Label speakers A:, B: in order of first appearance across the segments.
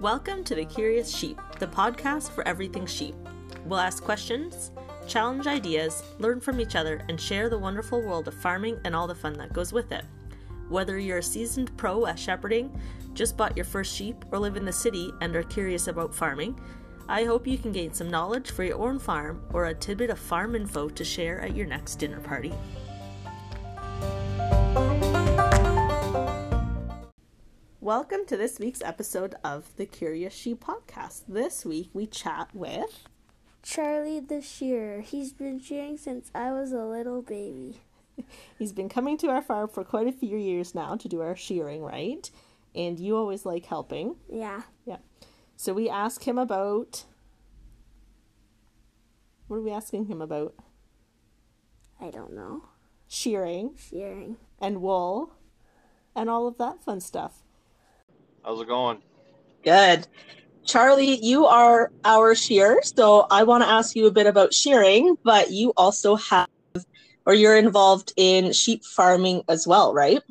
A: Welcome to The Curious Sheep, the podcast for everything sheep. We'll ask questions, challenge ideas, learn from each other, and share the wonderful world of farming and all the fun that goes with it. Whether you're a seasoned pro at shepherding, just bought your first sheep, or live in the city and are curious about farming, I hope you can gain some knowledge for your own farm or a tidbit of farm info to share at your next dinner party. Welcome to this week's episode of the Curious Sheep podcast. This week we chat with
B: Charlie the Shearer. He's been shearing since I was a little baby.
A: He's been coming to our farm for quite a few years now to do our shearing, right? And you always like helping.
B: Yeah.
A: Yeah. So we ask him about. What are we asking him about?
B: I don't know.
A: Shearing
B: Shearing.
A: and wool and all of that fun stuff.
C: How's it going?
D: Good. Charlie, you are our shearer, so I want to ask you a bit about shearing, but you also have, or you're involved in sheep farming as well, right?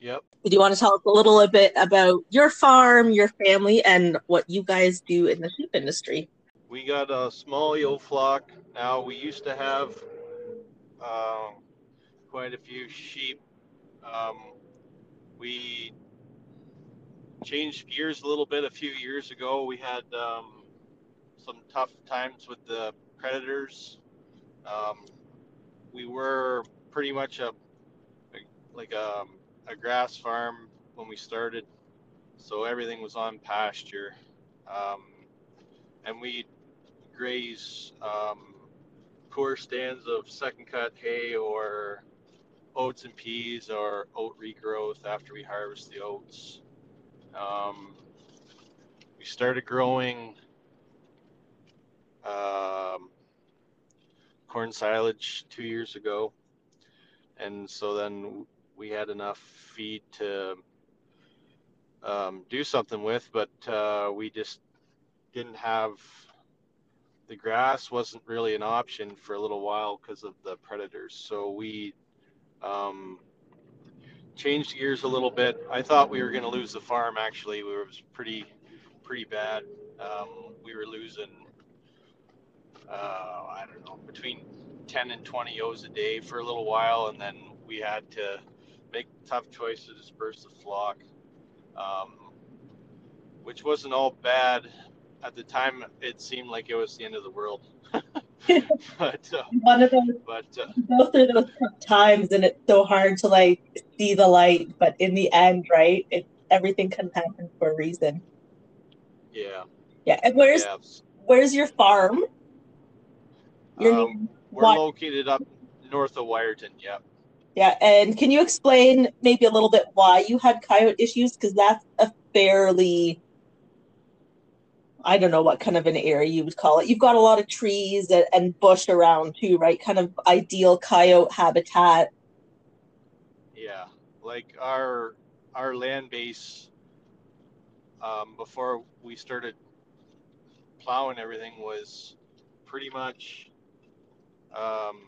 C: Yep.
D: Do you want to tell us a little a bit about your farm, your family, and what you guys do in the sheep industry?
C: We got a small ewe flock now. We used to have um, quite a few sheep. Um, we changed gears a little bit a few years ago. We had um, some tough times with the predators. Um, we were pretty much a like a, a grass farm when we started, so everything was on pasture, um, and we graze um, poor stands of second cut hay or oats and peas or oat regrowth after we harvest the oats. Um, we started growing um, corn silage two years ago, and so then we had enough feed to um, do something with, but uh, we just didn't have the grass wasn't really an option for a little while because of the predators. So we um, changed gears a little bit. I thought we were going to lose the farm. Actually, we were, was pretty pretty bad. Um, we were losing uh, I don't know between 10 and 20 ewes a day for a little while, and then we had to make tough choices to disperse the flock, um, which wasn't all bad. At the time, it seemed like it was the end of the world. but uh,
D: One of those
C: but uh,
D: go through those tough times, and it's so hard to like see the light, but in the end, right? It everything can happen for a reason.
C: yeah,
D: Yeah. And where's
C: yeah.
D: where's your farm? Your
C: Um. We're located up north of Wiarton. Yep.
D: Yeah, and can you explain maybe a little bit why you had coyote issues? Because that's a fairly, I don't know what kind of an area you would call it. You've got a lot of trees and, bush around too, right? Kind of ideal coyote habitat.
C: Yeah. Like our our land base um, before we started plowing everything was pretty much um,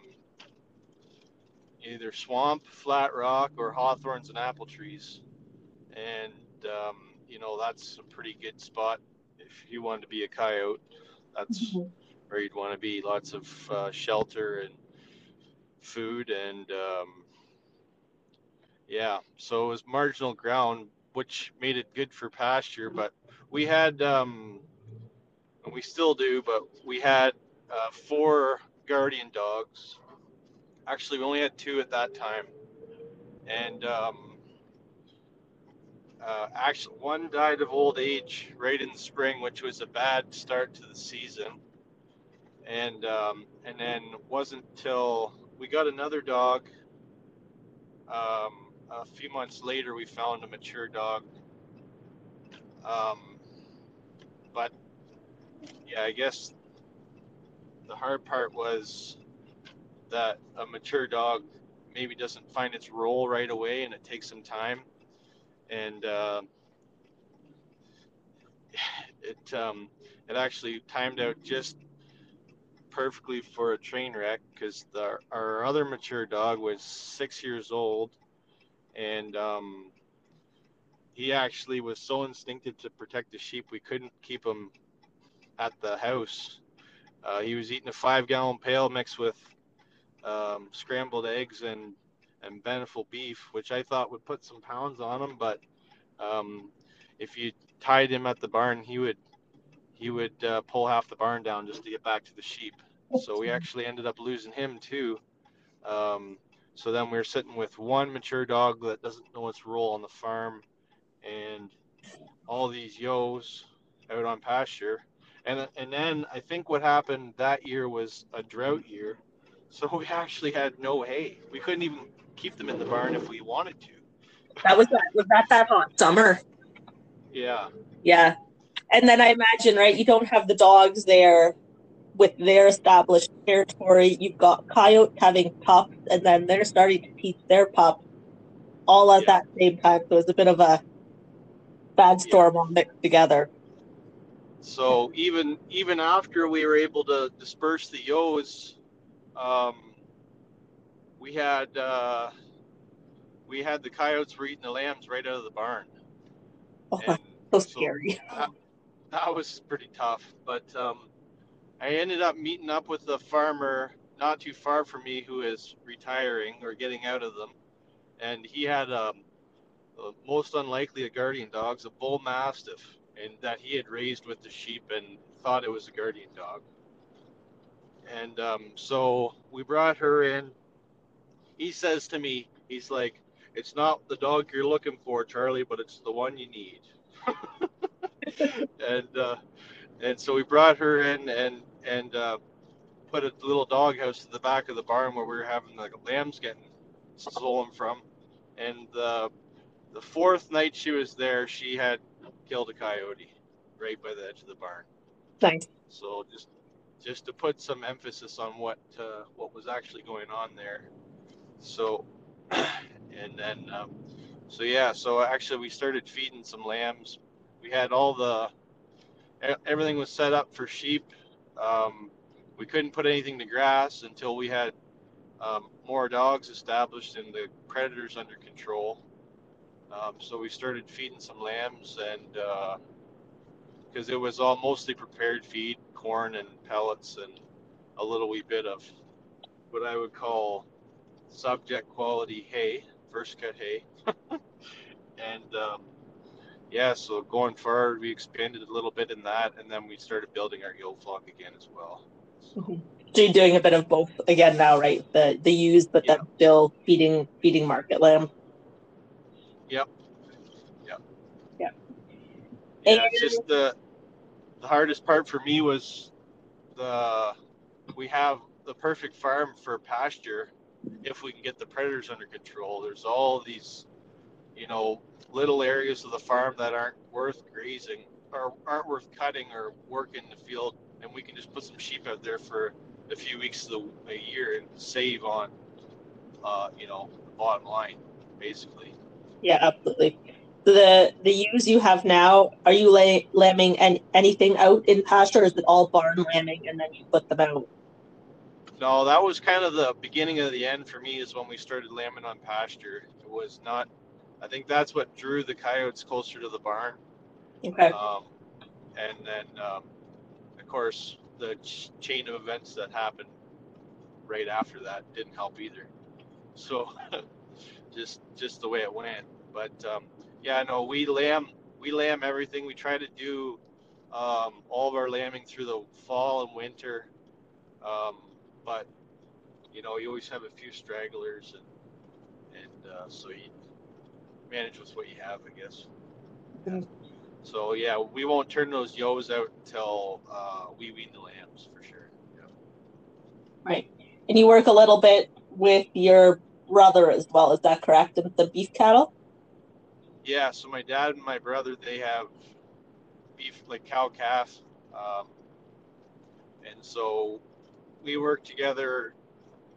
C: either swamp, flat rock, or hawthorns and apple trees. And um, you know that's a pretty good spot if you wanted to be a coyote. That's where you'd want to be. Lots of uh, shelter and food, and um, yeah, so it was marginal ground, which made it good for pasture. But we had, um, and we still do, but we had uh, four guardian dogs. Actually, we only had two at that time, and um, uh, actually, one died of old age right in the spring, which was a bad start to the season. And um, and then wasn't till we got another dog. Um, a few months later, we found a mature dog. Um, but yeah, I guess the hard part was that a mature dog maybe doesn't find its role right away, and it takes some time. And uh, it um, it actually timed out just perfectly for a train wreck because our other mature dog was six years old and um, he actually was so instinctive to protect the sheep, we couldn't keep him at the house. Uh, he was eating a five gallon pail mixed with um, scrambled eggs and and Beneful beef, which I thought would put some pounds on him, but um, if you tied him at the barn, he would he would uh, pull half the barn down just to get back to the sheep. So we actually ended up losing him too. Um, so then we are sitting with one mature dog that doesn't know its role on the farm, and all these yos out on pasture. And and then I think what happened that year was a drought year, so we actually had no hay. We couldn't even keep them in the barn if we wanted to.
D: That was that was that that hot summer.
C: Yeah.
D: Yeah. And then I imagine, right, you don't have the dogs there with their established territory. You've got coyote having pups, and then they're starting to teach their pups all at
C: Yeah.
D: that same time. So it's a bit of a bad storm all mixed together.
C: So even even after we were able to disperse the yos, um, we had uh, we had the coyotes were eating the lambs right out of the barn.
D: Oh,
C: And
D: so scary.
C: that, that was pretty tough. But um, I ended up meeting up with a farmer not too far from me who is retiring or getting out of them, and he had um, most unlikely a guardian dog's a bull mastiff, and that he had raised with the sheep and thought it was a guardian dog. And um, so we brought her in. He says to me, he's like, "It's not the dog you're looking for, Charlie, but it's the one you need." and uh, and so we brought her in and and uh, put a little doghouse to the back of the barn where we were having the lambs getting stolen from. And uh, the fourth night she was there, she had killed a coyote right by the edge of the barn.
D: Nice.
C: So just just to put some emphasis on what uh, what was actually going on there. So and then um, so yeah, so actually we started feeding some lambs. We had all the everything was set up for sheep. Um, we couldn't put anything to grass until we had um, more dogs established and the predators under control. Um, so we started feeding some lambs and because it was all mostly prepared feed, corn and pellets and a little wee bit of what I would call subject quality hay, first cut hay. and um, yeah, so going forward, we expanded a little bit in that, and then we started building our yield flock again as well. So,
D: So you're doing a bit of both again now, right? The the used, but then still feeding feeding market lamb.
C: Yep. Yep.
D: Yep.
C: Yeah, it's just the the hardest part for me was the we have the perfect farm for pasture if we can get the predators under control. There's all these, you know, little areas of the farm that aren't worth grazing or aren't worth cutting or working the field, and we can just put some sheep out there for a few weeks of the a year and save on, uh, you know, the bottom line, basically.
D: Yeah, absolutely. The the ewes you have now, are you lay, lambing any, anything out in pasture, or is it all barn lambing and then you put them out?
C: No, that was kind of the beginning of the end for me. Is when we started lambing on pasture. It was not. I think that's what drew the coyotes closer to the barn.
D: Okay.
C: Um, and then, um, of course, the ch- chain of events that happened right after that didn't help either. So, just just the way it went. But um, yeah, no, we lamb we lamb everything. We try to do um, all of our lambing through the fall and winter. Um, but you know, you always have a few stragglers, and and uh, so you manage with what you have, I guess.
D: Mhm.
C: So yeah, we won't turn those yos out until uh, we wean the lambs for sure. Yeah.
D: Right. And you work a little bit with your brother as well, is that correct? With the beef cattle?
C: Yeah. So my dad and my brother, they have beef like cow calf, um, and so we work together.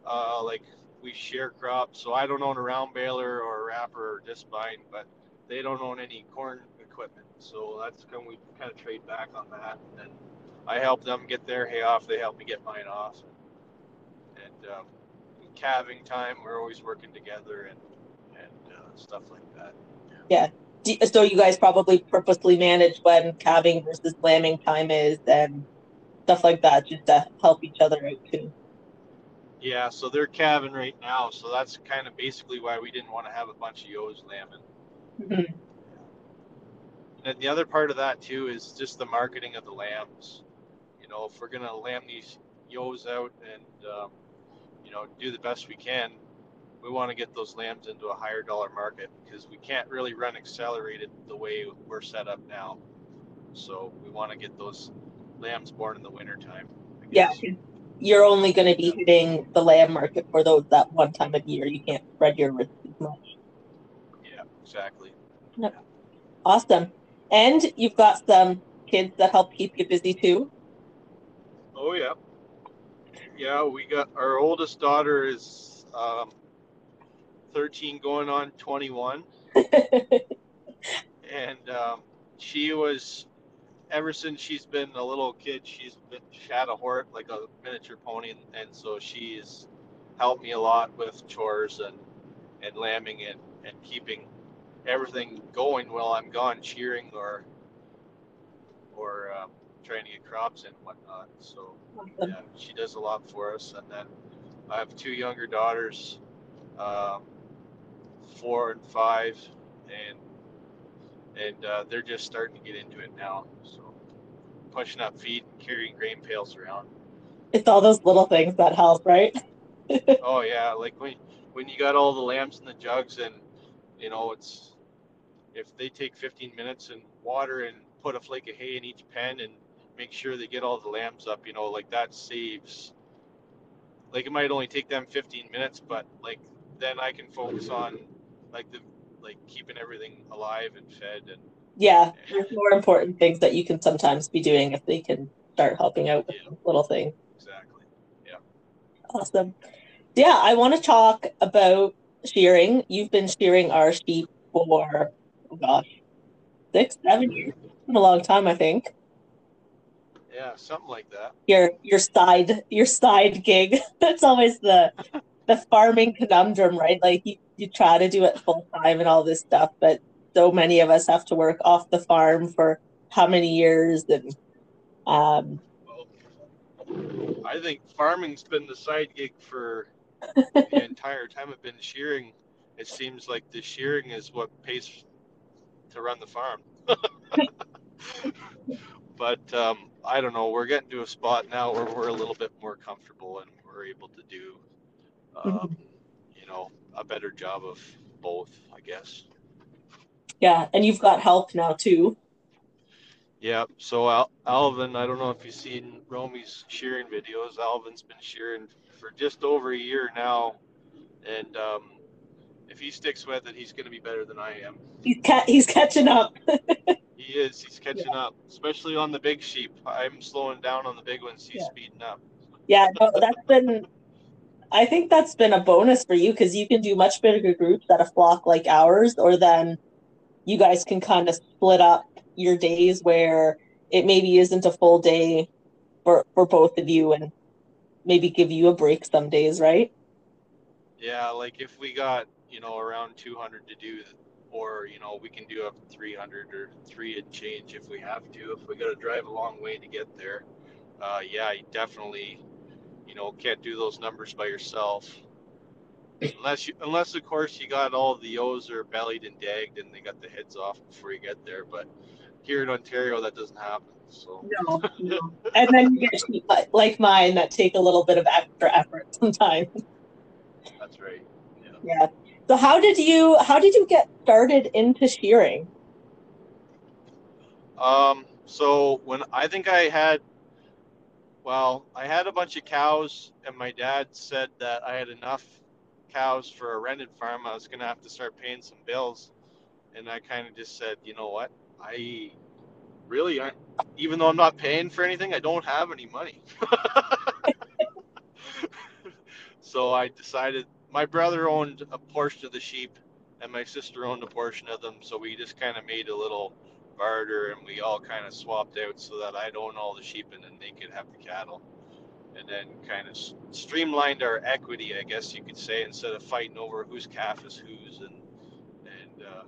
C: Uh, like we share crops. So I don't own a round baler or a wrapper or discbine, but they don't own any corn equipment. So that's when we kind of trade back on that. And I help them get their hay off. They help me get mine off. And um, calving time, we're always working together and and uh, stuff like that.
D: Yeah. so you guys probably purposely manage when calving versus lambing time is and stuff like that, just to help each other out too.
C: Yeah, so they're calving right now, so that's kind of basically why we didn't want to have a bunch of yos lambing.
D: Mhm.
C: And the other part of that too is just the marketing of the lambs. You know, if we're gonna lamb these yos out and um, you know do the best we can, we want to get those lambs into a higher dollar market because we can't really run accelerated the way we're set up now. So we want to get those lambs born in the wintertime.
D: Yeah, you're only going to be hitting the lamb market for those that one time of year. You can't spread your risk as much.
C: Yeah, exactly.
D: Awesome. And you've got some kids that help keep you busy too.
C: Oh yeah, yeah. We got our oldest daughter is um, 13, going on 21, and um, she was ever since she's been a little kid. She's been she had a horse like a miniature pony, and, and so she's helped me a lot with chores and and lambing and and keeping everything going while I'm gone shearing or or um, trying to get crops and whatnot. So yeah, she does a lot for us. And then I have two younger daughters, um, four and five, and and uh, they're just starting to get into it now. So pushing up feet and carrying grain pails around.
D: It's all those little things that help, right?
C: oh yeah, like when when you got all the lambs in the jugs and you know it's if they take 15 minutes and water and put a flake of hay in each pen and make sure they get all the lambs up, you know, like that saves. Like it might only take them 15 minutes, but like then I can focus on like the like keeping everything alive and fed and
D: Yeah, there's more important things that you can sometimes be doing if they can start helping out with
C: Yeah.
D: little things.
C: exactly. Yeah.
D: Awesome. Yeah, I want to talk about shearing. You've been shearing our sheep for, oh gosh, six, seven years. It's a long time, I think.
C: Yeah, something like that.
D: Your your side your side gig. That's always the the farming conundrum, right? Like you, you try to do it full time and all this stuff, but so many of us have to work off the farm for how many years and um
C: Well, I think farming's been the side gig for the entire time I've been shearing. It seems like the shearing is what pays to run the farm. but um, I don't know. We're getting to a spot now where we're a little bit more comfortable and we're able to do, um, you know, a better job of both, I guess.
D: yeah, and you've got help now too.
C: Yeah. So Al- Alvin, I don't know if you've seen Romy's shearing videos. Alvin's been shearing for just over a year now, and um, if he sticks with it, he's going to be better than I am.
D: He's ca- he's catching up.
C: He is. He's catching up, especially on the big sheep. I'm slowing down on the big ones. He's
D: Yeah.
C: speeding up.
D: Yeah, no, that's been. I think that's been a bonus for you because you can do much bigger groups at a flock like ours, or then you guys can kind of split up your days where it maybe isn't a full day for for both of you, and maybe give you a break some days, right?
C: Yeah, like if we got you know around 200 to do, or you know we can do up 300 or three and change if we have to. If we got to drive a long way to get there, uh, yeah, definitely, you know, can't do those numbers by yourself. Unless you, unless of course you got all the O's are bellied and dagged and they got the heads off before you get there. But here in Ontario, that doesn't happen. So
D: No, no. And then you get sheep like- like mine that take a little bit of extra effort sometimes.
C: that's right.
D: Yeah. So how did you how did you get started into shearing?
C: Um, so when I think I had, well, I had a bunch of cows, and my dad said that I had enough cows for a rented farm. I was gonna have to start paying some bills, and I kind of just said, you know what, I really aren't. Even though I'm not paying for anything, I don't have any money. so I decided. My brother owned a portion of the sheep, and my sister owned a portion of them. So we just kind of made a little barter and we all kind of swapped out so that I'd own all the sheep and then they could have the cattle. And then kind of streamlined our equity, I guess you could say, instead of fighting over whose calf is whose and and uh,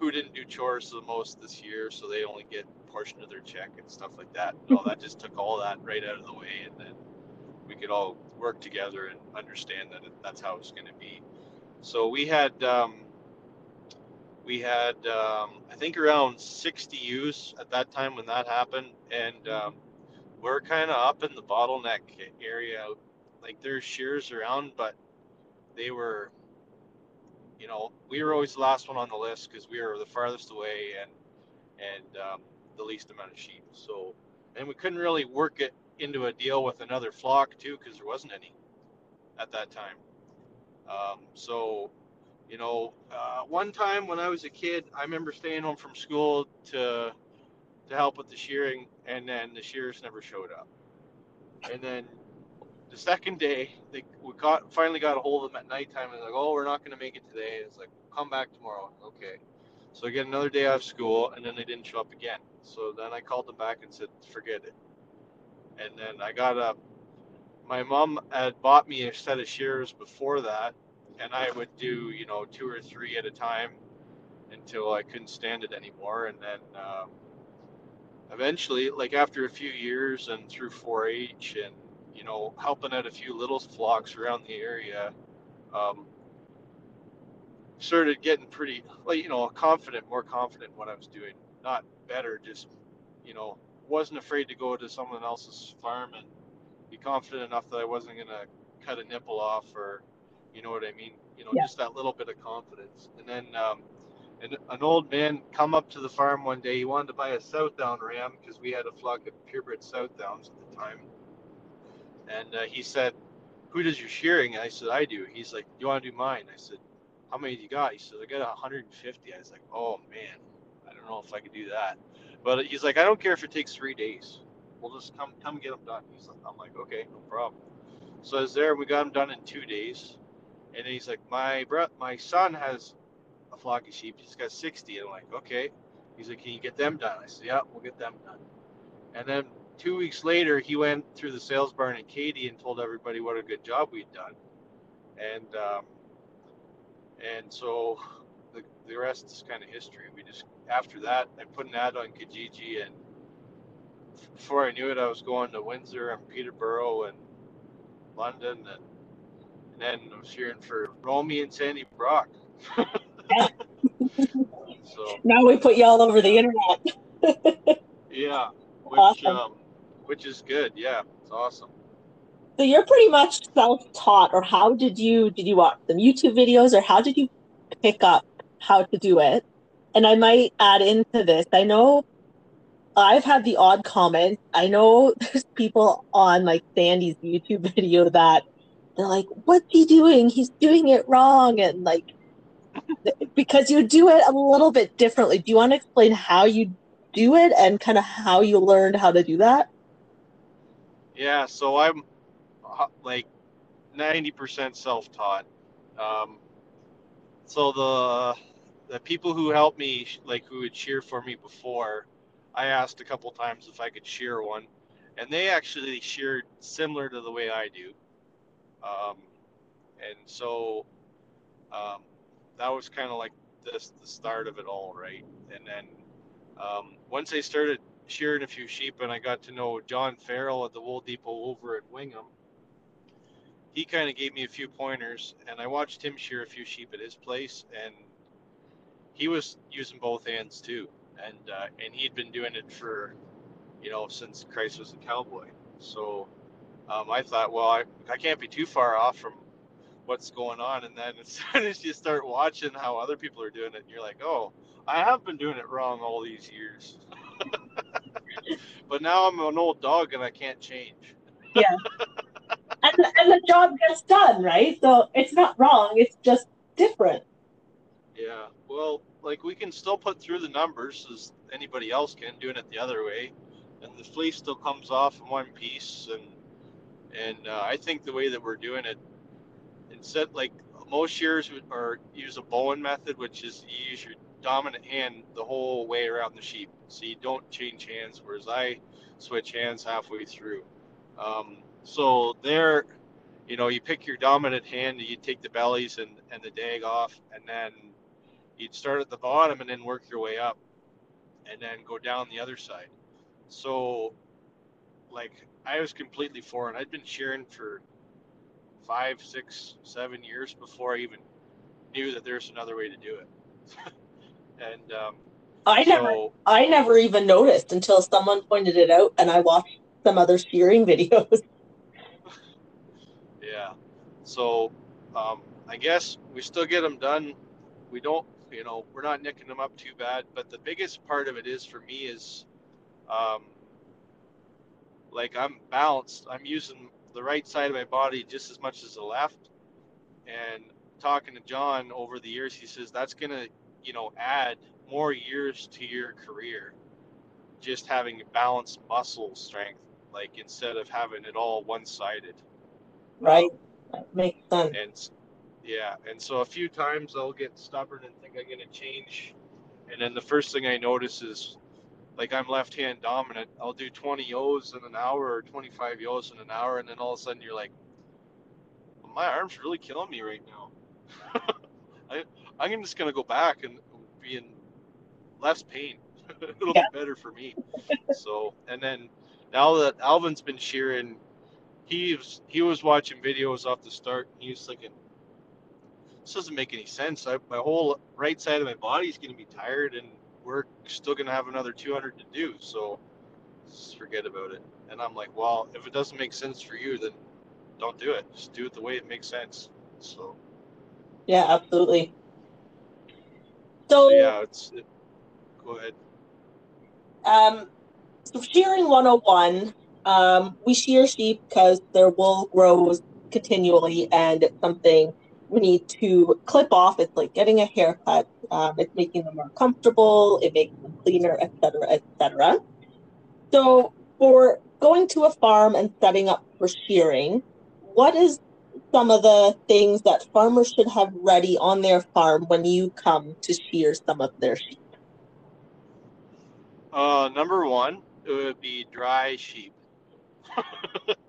C: who didn't do chores the most this year, so they only get a portion of their check and stuff like that. No, that just took all that right out of the way, and then we could all work together and understand that that's how it's going to be. So we had um, we had um, I think around 60 ewes at that time when that happened, and um, we're kind of up in the bottleneck area. Like there's shears around, but they were, you know, we were always the last one on the list because we were the farthest away and and um, the least amount of sheep. So, and we couldn't really work it into a deal with another flock too because there wasn't any at that time. Um, so, you know, uh, one time when I was a kid, I remember staying home from school to to help with the shearing, and then the shears never showed up. And then the second day, they we got finally got a hold of them at nighttime, and like, "Oh, we're not going to make it today." It's like, "Come back tomorrow." Okay. So I get another day out of school, and then they didn't show up again. So then I called them back and said, "Forget it." And then I got a. My mom had bought me a set of shears before that, and I would do you know two or three at a time until I couldn't stand it anymore, and then. Um, eventually, like after a few years and through 4-H and you know helping out a few little flocks around the area, um, started getting pretty like you know confident, more confident in what I was doing. Not better, just you know wasn't afraid to go to someone else's farm and be confident enough that I wasn't gonna cut a nipple off or you know what I mean. You know,
D: Yeah.
C: just that little bit of confidence. And then um, an, an old man come up to the farm one day. He wanted to buy a Southdown ram because we had a flock of purebred Southdowns at the time. And uh, he said, "Who does your shearing?" I said, "I do." He's like, "Do you want to do mine?" I said, "How many do you got?" He said, "I got 150." I was like, "Oh man, I don't know if I could do that." But he's like, "I don't care if it takes three days. We'll just come come get them done." He's like, "I'm like, okay, no problem." So I was there, we got them done in two days. And then he's like, "My bro, my son has a flock of sheep. He's got 60." And I'm like, "Okay." He's like, "Can you get them done?" I said, "Yeah, we'll get them done." And then two weeks later, he went through the sales barn in Keady and told everybody what a good job we'd done. And um, and so the, the rest is kind of history. We just after that, I put an ad on Kijiji, and before I knew it, I was going to Windsor and Peterborough and London, and, and then I was cheering for Romy and Sandy Brock. so
D: Now we put you all over the internet.
C: yeah, which
D: Awesome.
C: um, which is good. Yeah, it's awesome.
D: So you're pretty much self-taught, or how did you did you watch some YouTube videos, or how did you pick up how to do it? And I might add into this. I know I've had the odd comment. I know there's people on like Sandy's YouTube video that they're like, "What's he doing? He's doing it wrong," and like because you do it a little bit differently. Do you want to explain how you do it and kind of how you learned how to do that?
C: Yeah, so I'm uh, like 90% self-taught. Um, so the the people who helped me, like who would cheer for me before, I asked a couple times if I could shear one, and they actually sheared similar to the way I do. Um, and so um, that was kind of like this the start of it all, right? And then um, once I started shearing a few sheep and I got to know John Farrell at the Wool Depot over at Wingham, he kind of gave me a few pointers, and I watched him shear a few sheep at his place, and he was using both hands too, and uh, and he'd been doing it for, you know, since Christ was a cowboy. So um, I thought, well, I, I can't be too far off from what's going on, and then as soon as you start watching how other people are doing it, you're like, oh, I have been doing it wrong all these years. but now I'm an old dog and I can't change.
D: and and the job gets done, right? So it's not wrong. It's just different.
C: Yeah, well, like we can still put through the numbers as anybody else can, doing it the other way, and the fleece still comes off in one piece. And and uh, I think the way that we're doing it, instead like most shears or use a Bowen method, which is you use your dominant hand the whole way around the sheep, so you don't change hands. Whereas I switch hands halfway through. Um, so there, you know, you pick your dominant hand, you take the bellies and, and the dag off, and then you'd start at the bottom and then work your way up and then go down the other side. So, like, I was completely foreign. I'd been shearing for five, six, seven years before I even knew that there's another way to do it. and um,
D: I never, I never even noticed until someone pointed it out, and I watched some other shearing videos.
C: yeah. So, um, I guess we still get them done. We don't, you know, we're not nicking them up too bad. But the biggest part of it is for me is, um, like I'm balanced. I'm using the right side of my body just as much as the left. And talking to John over the years, he says that's gonna, you know, add more years to your career. Just having balanced muscle strength, like instead of having it all one-sided.
D: Right. That makes sense.
C: And yeah, and so a few times I'll get stubborn and think I'm gonna change, and then the first thing I notice is, like I'm left-hand dominant. I'll do 20 yos in an hour or 25 yos in an hour, and then all of a sudden you're like, my arm's really killing me right now. I I'm just gonna go back and be in less pain. It'll
D: Yeah.
C: be better for me. so and then now that Alvin's been shearing, he was he was watching videos off the start and he was thinking, this doesn't make any sense. I, my whole right side of my body is gonna be tired and we're still gonna have another 200 to do. So just forget about it. And I'm like, well, if it doesn't make sense for you, then don't do it. Just do it the way it makes sense. So.
D: Yeah, absolutely.
C: So
D: So,
C: yeah, it's. It, go ahead.
D: um, so shearing 101, um, we shear sheep because their wool grows continually and it's something need to clip off. It's like getting a haircut. Um, it's making them more comfortable. It makes them cleaner, etc., etc. So, for going to a farm and setting up for shearing, what is some of the things that farmers should have ready on their farm when you come to shear some of their sheep?
C: Uh, number one, it would be dry sheep.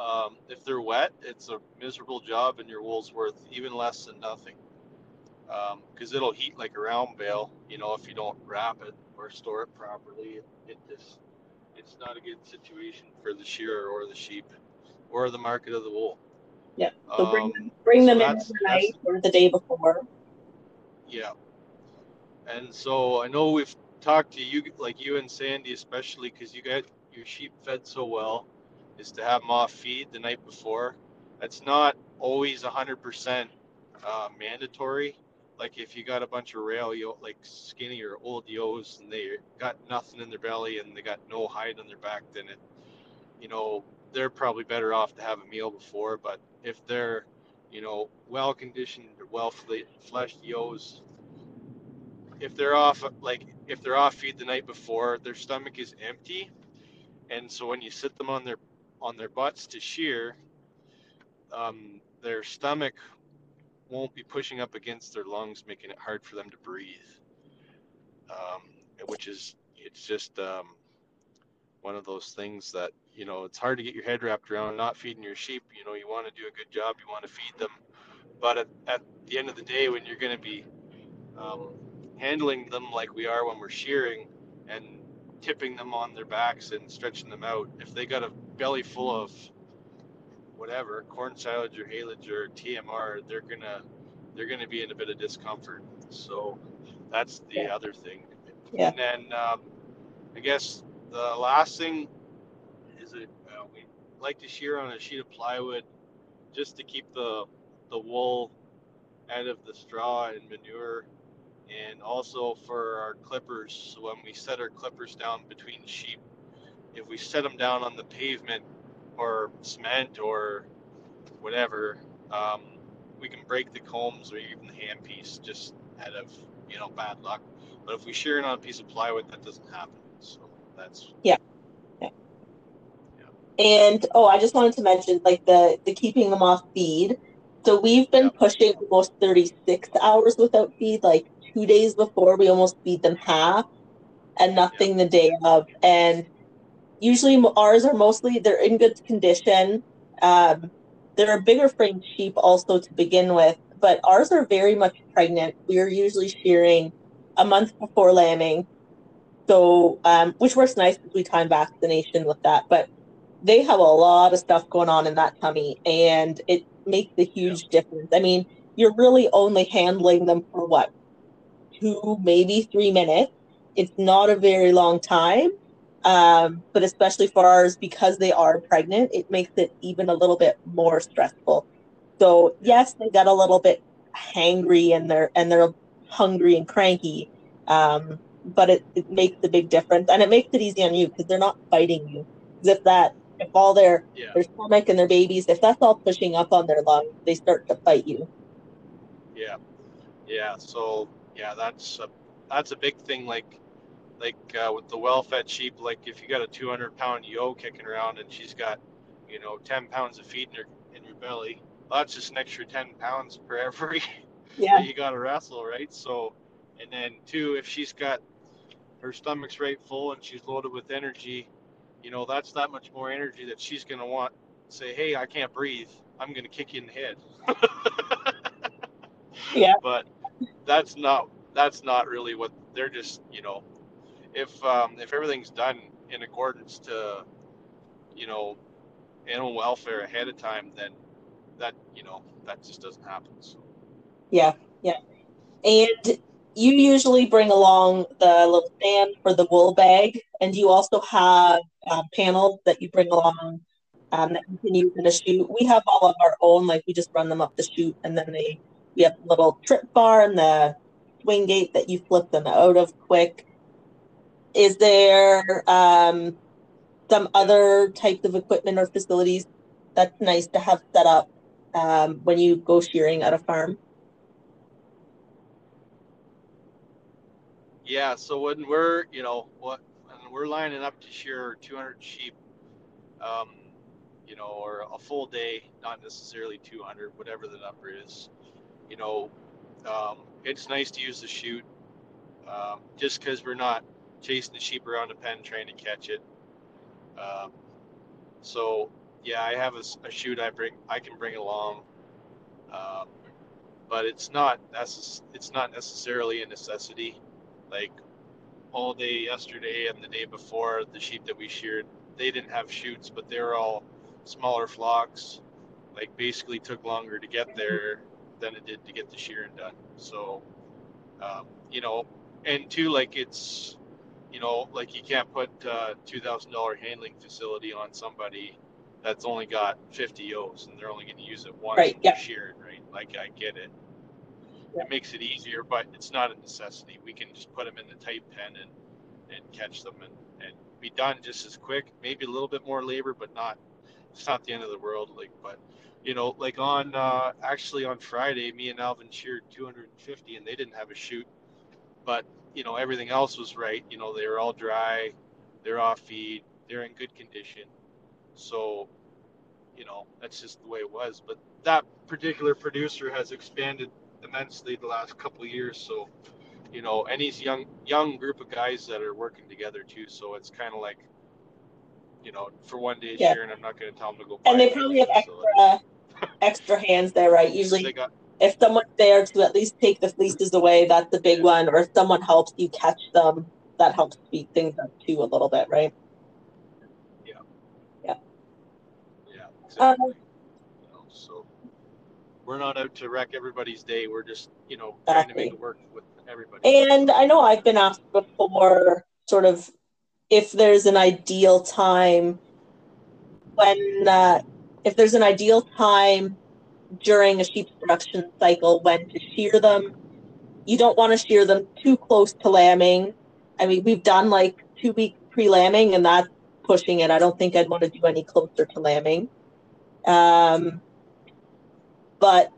C: um, if they're wet, it's a miserable job, and your wool's worth even less than nothing. Because it'll heat like a round bale, you know, if you don't wrap it or store it properly. It, it just, it's not a good situation for the shearer or the sheep or the market of the wool.
D: Yeah, so bring
C: Um,
D: them, bring
C: so
D: them in
C: the
D: night or the day before.
C: Yeah. And so I know we've talked to you, like you and Sandy, especially because you got your sheep fed so well, is to have them off feed the night before. That's not always 100% uh, mandatory. Like if you got a bunch of rail, yo, like skinny or old yos, and they got nothing in their belly and they got no hide on their back, then it, you know, they're probably better off to have a meal before. But if they're, you know, well conditioned, well fleshed yos, if they're off like if they're off feed the night before, their stomach is empty, and so when you sit them on their on their butts to shear, um, their stomach won't be pushing up against their lungs, making it hard for them to breathe. Um, which is it's just um, one of those things that you know it's hard to get your head wrapped around. Not feeding your sheep, you know, you want to do a good job, you want to feed them, but at, at the end of the day, when you're going to be um, handling them like we are when we're shearing and tipping them on their backs and stretching them out, if they got a belly full of whatever corn silage or haylage or TMR, they're gonna they're gonna be in a bit of discomfort. So that's the
D: Yeah.
C: other thing.
D: Yeah.
C: And then um, I guess the last thing is that uh, we like to shear on a sheet of plywood just to keep the the wool out of the straw and manure and also for our clippers so when we set our clippers down between sheep if we set them down on the pavement or cement or whatever um, we can break the combs or even the handpiece just out of you know bad luck but if we shear it on a piece of plywood that doesn't happen so that's yeah. Okay. yeah.
D: And oh, I just wanted to mention like the the keeping them off feed. So we've been pushing almost 36 hours without feed. Like two days before, we almost feed them half, and nothing the day of. And usually ours are mostly they're in good condition. Um, they're a bigger frame sheep also to begin with, but ours are very much pregnant. We're usually shearing a month before lambing. So, um, which works nice because we time vaccination with that. But they have a lot of stuff going on in that tummy, and it makes a huge difference. I mean, you're really only handling them for what two, maybe three minutes. It's not a very long time, um, but especially for ours because they are pregnant, it makes it even a little bit more stressful. So yes, they get a little bit hangry and they're and they're hungry and cranky, um, but it, it makes a big difference and it makes it easy on you because they're not fighting you. Because if that if all their
C: Yeah.
D: their stomach and their babies, if that's all pushing up on their lungs, they start to fight you.
C: Yeah, yeah. So yeah, that's a that's a big thing. Like like uh, with the well-fed sheep, like if you got a 200 pound yo kicking around and she's got you know 10 pounds of feed in her in her belly, well, that's just an extra 10 pounds per every
D: Yeah.
C: that you got to wrestle, right? So, and then two, if she's got her stomach's right full and she's loaded with energy, you know that's that much more energy that she's gonna want. Say, hey, I can't breathe. I'm gonna kick you in the head.
D: Yeah.
C: But that's not that's not really what they're just you know if um, if everything's done in accordance to you know animal welfare ahead of time then that you know that just doesn't happen so
D: Yeah, yeah. And you usually bring along the little stand for the wool bag, and you also have um, panels that you bring along um, that you can use in a chute. We have all of our own, like we just run them up the chute, and then they we have a little trip bar and the swing gate that you flip them out of quick. Is there um, some other types of equipment or facilities that's nice to have set up um, when you go shearing at a farm?
C: yeah so when we're you know what when we're lining up to shear 200 sheep um, you know or a full day not necessarily 200 whatever the number is you know um, it's nice to use the chute um, just because we're not chasing the sheep around a pen trying to catch it. Um, so yeah i have a chute i bring i can bring along um, but it's not necess- it's not necessarily a necessity. Like all day yesterday and the day before the sheep that we sheared they didn't have chutes but they were all smaller flocks. Like basically took longer to get there than it did to get the shearing done. So um, you know and two like it's you know like you can't put uh, $2000 handling facility on somebody that's only got 50 ewes and they're only going to use it once
D: Right, yeah.
C: they're right? Like i get it.
D: Yeah.
C: it makes it easier but it's not a necessity. We can just put them in the tight pen and and catch them and and be done just as quick. Maybe a little bit more labor but not it's not the end of the world like but you know like on uh actually on friday me and alvin sheared 250 and they didn't have a chute. But you know everything else was right. You know they were all dry they're off feed they're in good condition. So you know that's just the way it was. But that particular producer has expanded immensely the last couple of years. So you know and he's young young group of guys that are working together too. So it's kind of like you know for one day
D: Yeah.
C: sharing i'm not going to tell them to go
D: And they probably have extra extra hands there, right? Usually,
C: got
D: if someone's there to at least take the fleeces away, that's the big one. Or if someone helps you catch them, that helps speed things up too a little bit, right?
C: yeah
D: Um,
C: exactly you so we're not out to wreck everybody's day we're just you know trying to make it work with everybody
D: And I know I've been asked before, sort of, if there's an ideal time when, uh, if there's an ideal time during a sheep's production cycle when to shear them. You don't want to shear them too close to lambing. I mean, we've done like two week pre lambing, and that's pushing it. I don't think I'd want to do any closer to lambing. Um, but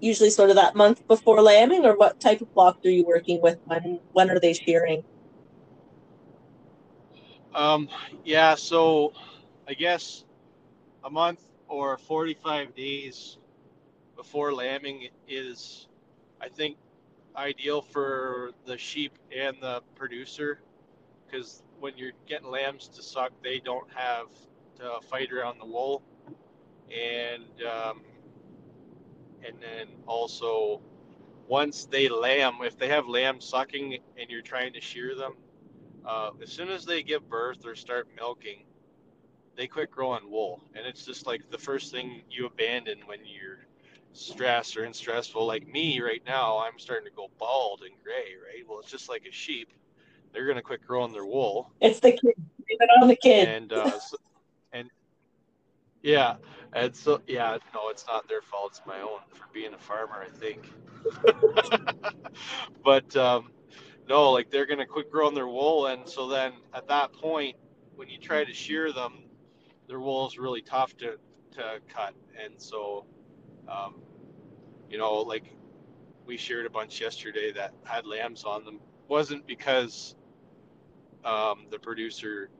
D: usually, sort of that month before lambing, or what type of flocks are you working with? When when are they shearing?
C: Um, yeah, so I guess a month or 45 days before lambing is, I think, ideal for the sheep and the producer. Because when you're getting lambs to suck, they don't have to fight around the wool, and um, and then also once they lamb, if they have lamb sucking and you're trying to shear them, uh, as soon as they give birth or start milking, they quit growing wool, and it's just like the first thing you abandon when you're stressed or in stressful. Like me right now, I'm starting to go bald and gray. Right. Well, it's just like a sheep. They're gonna quit growing their wool.
D: It's the kid. It on the kid.
C: And uh, so, and yeah, and so yeah, no, it's not their fault. It's my own for being a farmer, I think. but um, no, like they're gonna quit growing their wool, and so then at that point, when you try to shear them, their wool is really tough to to cut, and so um, you know, like we shared a bunch yesterday that had lambs on them. Wasn't because um, the producer,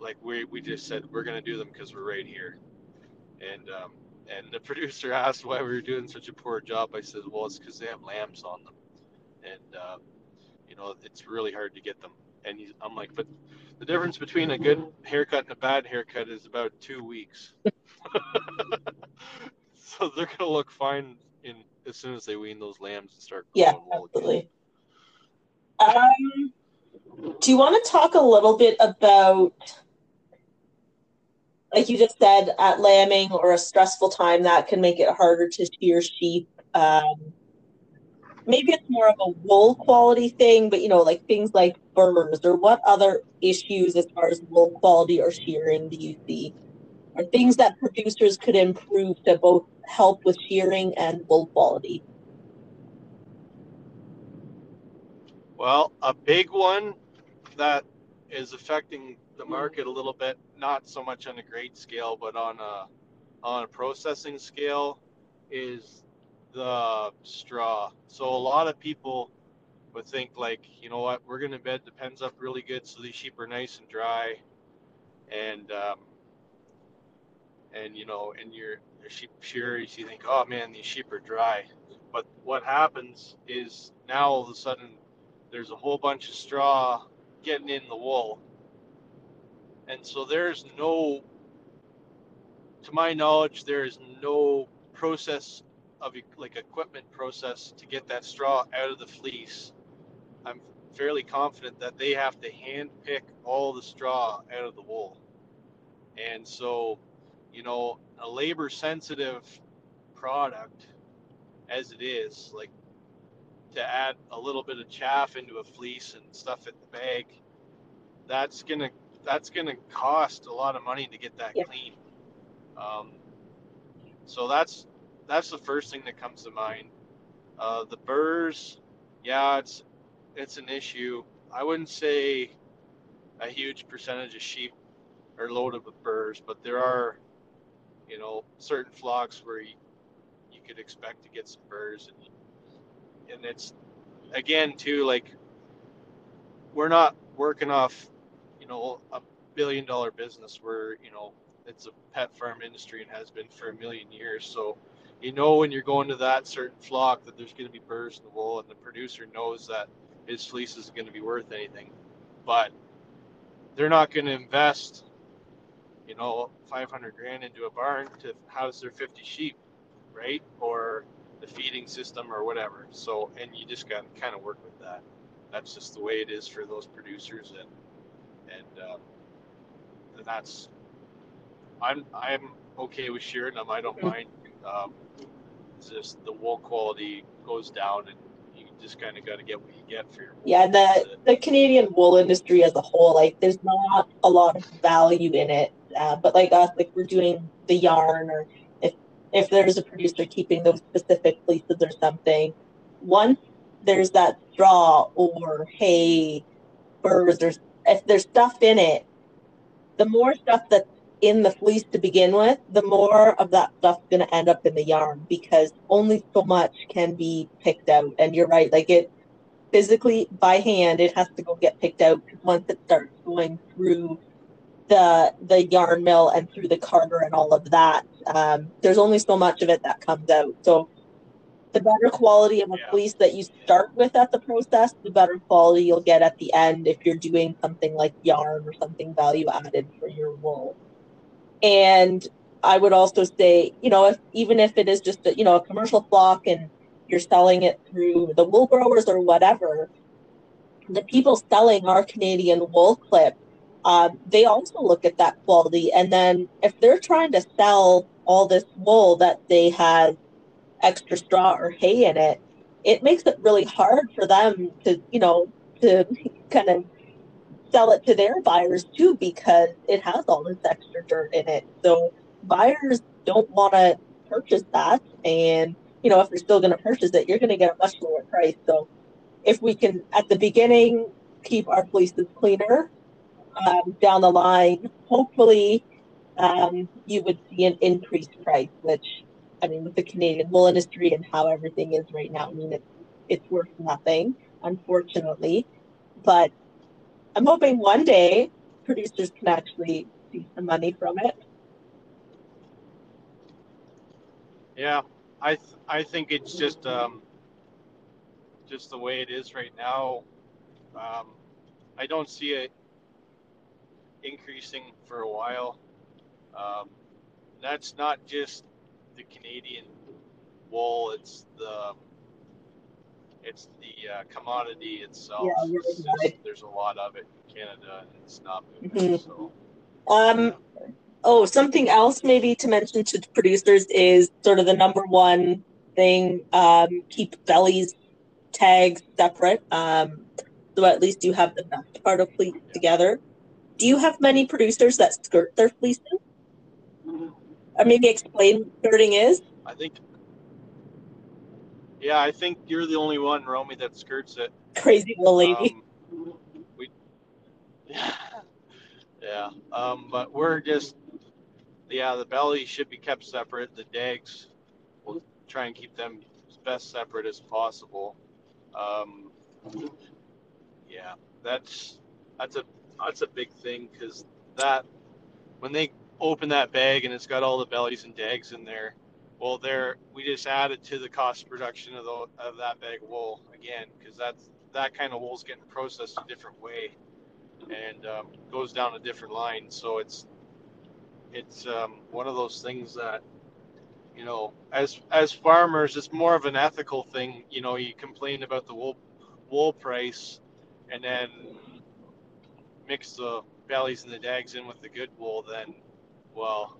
C: like we we just said we're gonna do them because we're right here, and um, and the producer asked why we were doing such a poor job. I said, well, it's because they have lambs on them, and uh, you know it's really hard to get them. And he's, I'm like, but the difference between a good haircut and a bad haircut is about two weeks. so they're gonna look fine in as soon as they wean those lambs and start
D: Yeah,
C: growing wool again.
D: absolutely. Um, do you want to talk a little bit about, like you just said, at lambing or a stressful time that can make it harder to shear sheep? Um, maybe it's more of a wool quality thing, but you know, like things like burrs or what other issues as far as wool quality or shearing do you see? Or things that producers could improve to both help with shearing and wool quality?
C: Well, a big one that is affecting the market a little bit, not so much on a grade scale, but on a on a processing scale, is the straw. So a lot of people would think like, you know what, we're gonna bed the pens up really good so these sheep are nice and dry, and um, and you know, and your your sheep shearers, you think, oh man, these sheep are dry. But what happens is now all of a sudden there's a whole bunch of straw getting in the wool. And so there's no, to my knowledge, there is no process of like equipment process to get that straw out of the fleece. I'm fairly confident that they have to hand pick all the straw out of the wool. And so, you know, a labor sensitive product as it is, like to add a little bit of chaff into a fleece and stuff in the bag, that's gonna that's gonna cost a lot of money to get that
D: Yeah.
C: clean. Um, so that's that's the first thing that comes to mind. Uh, the burrs, yeah, it's it's an issue. I wouldn't say a huge percentage of sheep are loaded with burrs, but there are, you know, certain flocks where you, you could expect to get some burrs, and and it's again too like we're not working off, you know, a billion dollar business. We're you know it's a pet farm industry and has been for a million years. So you know when you're going to that certain flock that there's going to be burrs in the wool, and the producer knows that his fleece isn't going to be worth anything, but they're not going to invest, you know, 500 grand into a barn to house their 50 sheep, right? Or the feeding system or whatever. So, and you just got to kind of work with that. That's just the way it is for those producers, and and um, and that's I'm I'm okay with shearing them. I don't mind. Um, just the wool quality goes down, and you just kind of got to get what you get for your wool.
D: Yeah, the the Canadian wool industry as a whole, like there's not a lot of value in it. Uh, but like us, like we're doing the yarn, or if if there's a producer keeping those specific fleeces or something, once there's that straw or hay, burrs, there's if there's stuff in it, the more stuff that's in the fleece to begin with, the more of that stuff's going to end up in the yarn because only so much can be picked out. And you're right, like it physically by hand it has to go get picked out once it starts going through the the yarn mill and through the carder and all of that um, there's only so much of it that comes out so the better quality of a
C: Yeah.
D: fleece that you start with at the process the better quality you'll get at the end if you're doing something like yarn or something value added for your wool and I would also say, you know, if even if it is just a, you know a commercial flock and you're selling it through the wool growers or whatever, the people selling our Canadian wool clip, um, they also look at that quality. And then if they're trying to sell all this wool that they have extra straw or hay in it, it makes it really hard for them to, you know, to kind of sell it to their buyers too because it has all this extra dirt in it. So buyers don't want to purchase that. And, you know, if they're still going to purchase it, you're going to get a much lower price. So if we can, at the beginning, keep our fleeces cleaner, um, down the line, hopefully um, you would see an increased price, which, I mean, with the Canadian wool industry and how everything is right now, I mean, it's, it's worth nothing, unfortunately. But I'm hoping one day producers can actually see some money from it.
C: Yeah, I th- I think it's just um, just the way it is right now. Um, I don't see it increasing for a while. Um, that's not just the Canadian wool; it's the it's the uh, commodity itself.
D: Yeah, you're
C: It's
D: right.
C: just- there's a lot of it in Canada, and it's not moving.
D: Mhm.
C: So
D: Um, oh, something else maybe to mention to producers is sort of the number one thing. Um, keep bellies tags separate. Um, so at least you have the best part of fleece together. Do you have many producers that skirt their fleeces? Or maybe explain what skirting is?
C: I think. Yeah, I think you're the only one, Romy, that skirts it.
D: Crazy little lady.
C: Um, we, yeah, um, but we're just, yeah, the belly should be kept separate. The dags, we'll try and keep them as best separate as possible. Um, yeah, that's that's a that's a big thing because that when they open that bag and it's got all the bellies and dags in there, well, there we just added to the cost of production of the of that bag of wool again because that's that kind of wool is getting processed a different way and um, goes down a different line. So it's it's um, one of those things that you know, as as farmers, it's more of an ethical thing. You know, you complain about the wool wool price, and then mix the bellies and the dags in with the good wool. Then, well,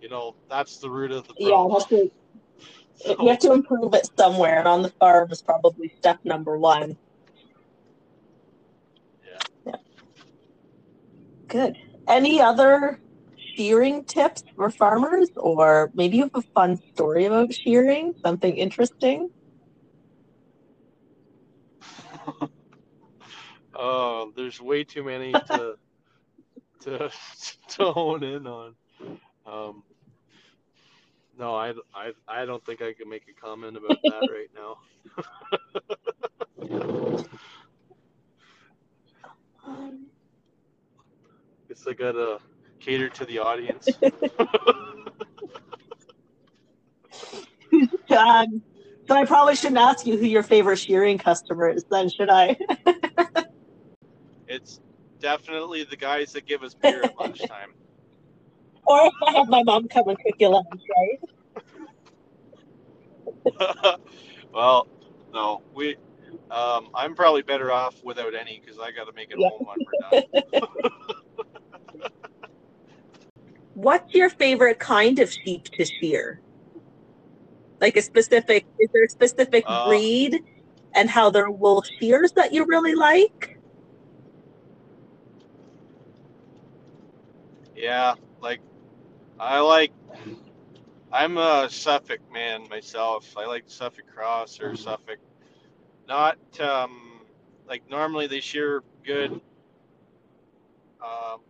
C: you know, that's the root of the
D: Yeah,
C: problem.
D: it has to,
C: So-
D: we have to improve it somewhere, and on the farm is probably step number one.
C: Yeah.
D: Good. Any other shearing tips for farmers, or maybe you have a fun story about shearing, something interesting?
C: Oh, there's way too many to to to hone in on. Um, no, I, I, I don't think I can make a comment about that right now. Guess I gotta cater to the audience.
D: Um, so I probably shouldn't ask you who your favorite shearing customer is, then, should I?
C: It's definitely the guys that give us beer at lunchtime.
D: Or if I have my mom come and cook you lunch, right?
C: well, no, we. Um, I'm probably better off without any because I got to make it
D: Yeah.
C: home when we're done.
D: What's your favorite kind of sheep to shear? Like a specific, is there a specific
C: Uh,
D: breed and how their wool shears that you really like?
C: Yeah, like I like. I'm a Suffolk man myself. I like Suffolk Cross or Suffolk. Not um, like normally they shear good, um,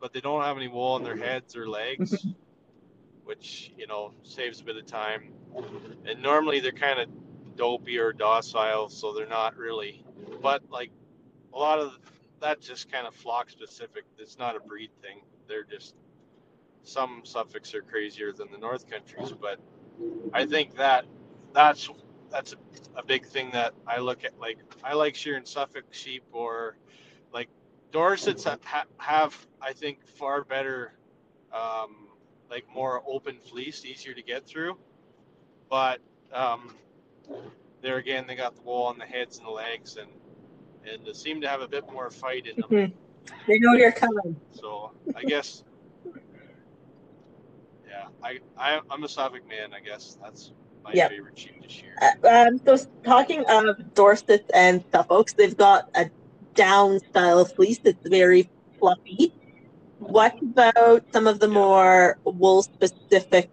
C: but they don't have any wool on their heads or legs, which you know saves a bit of time. And normally they're kind of dopey or docile, so they're not really. But like a lot of that's just kind of flock specific. It's not a breed thing. They're just some Suffolks are crazier than the North Countries, but I think that that's that's a, a big thing that I look at. Like I like shearing Suffolk sheep or like Dorsets ha- ha- have I think far better um, like more open fleece, easier to get through. But um, there again, they got the wool on the heads and the legs, and and they seem to have a bit more fight in them.
D: They know you're coming.
C: So I guess, I, I I'm a Suffolk man. I guess that's my
D: Yep.
C: favorite sheep this year.
D: Uh, Um, so talking of Dorsets and Suffolks, they've got a down style fleece that's very fluffy. What about some of the more wool specific?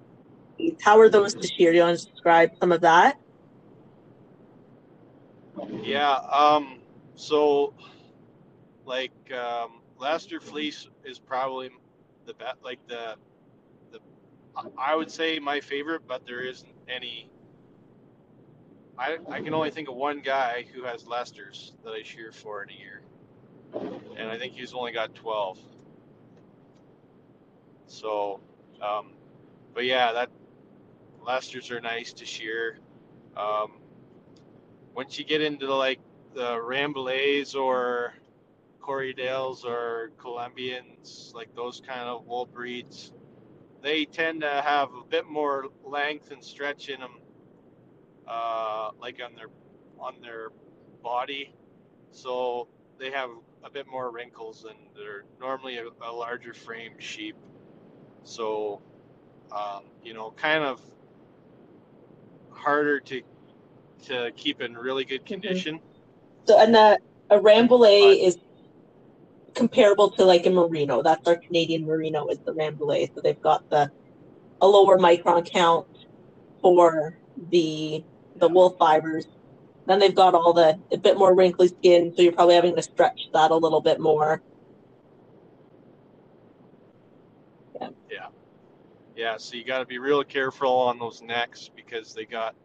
D: How are those to shear? Do you want to describe some of that?
C: Yeah. Um. So, like, um, Leicester fleece is probably the best. Like the, I- would say my favorite, but there isn't any. I I can only think of one guy who has Leicester's that I shear for in a year, and I think he's only got twelve. So, um, but yeah, that Leicester's are nice to shear. Um, once you get into like the Rambouillets or Corriedales or Colombians, like those kind of wool breeds, they tend to have a bit more length and stretch in them, uh, like on their on their body. So they have a bit more wrinkles and they're normally a, a larger frame sheep. So, um, you know, kind of harder to to keep in really good condition.
D: So, and a, a Rambouillet is comparable to like a Merino. That's our Canadian Merino is the Rambouillet. So they've got the a lower micron count for the the wool fibers. Then they've got all the a bit more wrinkly skin, so you're probably having to stretch that a little bit more.
C: Yeah, Yeah. Yeah. so you got to be real careful on those necks because they got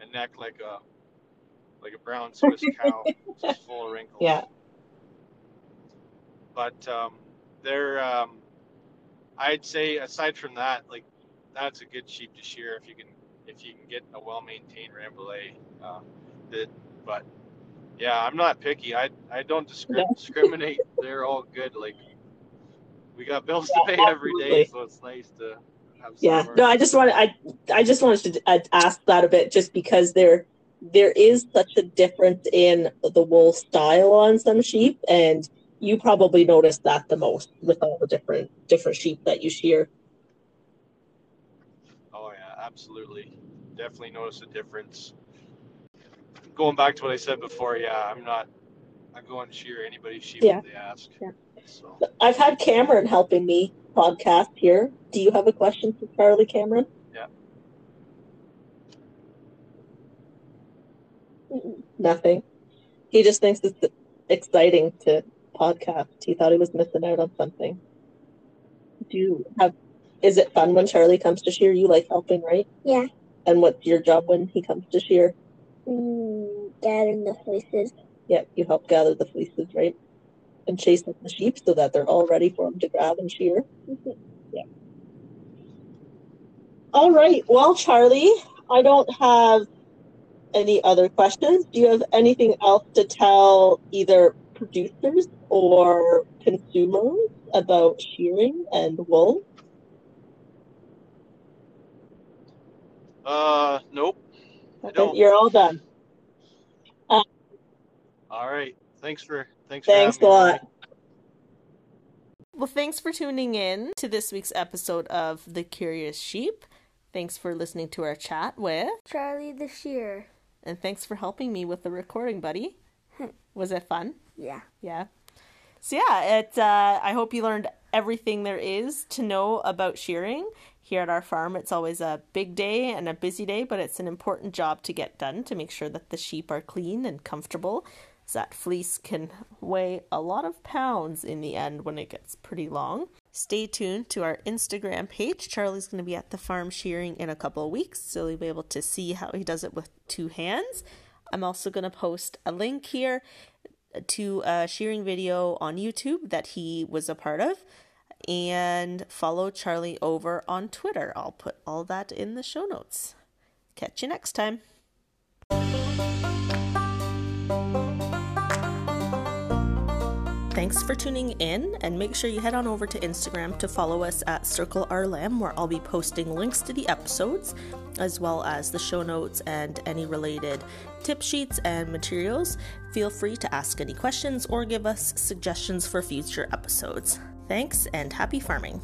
C: a neck like a like a brown Swiss cow, just full of wrinkles.
D: Yeah.
C: But um, they're, um, I'd say aside from that, like that's a good sheep to shear if you can if you can get a well maintained Rambouillet. Uh, that, but yeah, I'm not picky. I I don't discri- discriminate. They're all good. Like we got bills to
D: Yeah,
C: pay every day, so it's nice to have.
D: Yeah, no, I just wanted I I just wanted to uh, ask that a bit, just because there there is such a difference in the wool style on some sheep, and you probably notice that the most with all the different different sheep that you shear.
C: Oh yeah, absolutely. Definitely notice a difference. Going back to what I said before, yeah, I'm not. I go and shear anybody's sheep
D: Yeah.
C: if they ask.
D: Yeah.
C: So
D: I've had Cameron helping me podcast here. Do you have a question for Charlie Cameron?
C: Yeah.
D: Nothing. He just thinks it's exciting to podcast. He thought he was missing out on something. Do you have? Is it fun when Charlie comes to shear? You like helping, right?
B: Yeah.
D: And what's your job when he comes to shear?
B: Mm, gathering the fleeces.
D: Yeah, you help gather the fleeces, right? And chase up the sheep so that they're all ready for him to grab and shear.
B: Mhm.
D: Yeah. All right. Well, Charlie, I don't have any other questions. Do you have anything else to tell either producers or consumers about shearing and wool?
C: Uh, nope. I
D: Okay,
C: don't.
D: You're all done.
C: All right. Thanks for thanks for
D: Thanks a
C: having me,
D: lot.
A: Well, thanks for tuning in to this week's episode of The Curious Sheep. Thanks for listening to our chat with,
B: Charlie the Shearer.
A: and thanks for helping me with the recording, buddy. Was it fun?
B: Yeah.
A: Yeah. So yeah, it. Uh, I hope you learned everything there is to know about shearing here at our farm. It's always a big day and a busy day, but it's an important job to get done to make sure that the sheep are clean and comfortable. So that fleece can weigh a lot of pounds in the end when it gets pretty long. Stay tuned to our Instagram page. Charlie's going to be at the farm shearing in a couple of weeks, so you'll be able to see how he does it with two hands. I'm also going to post a link here to a shearing video on YouTube that he was a part of. And follow Charlie over on Twitter. I'll put all that in the show notes. Catch you next time.
D: Thanks for tuning in, and make sure you head on over to Instagram to follow us at Circle Our Lamb, where I'll be posting links to the episodes, as well as the show notes and any related tip sheets and materials. Feel free to ask any questions or give us suggestions for future episodes. Thanks, and happy farming!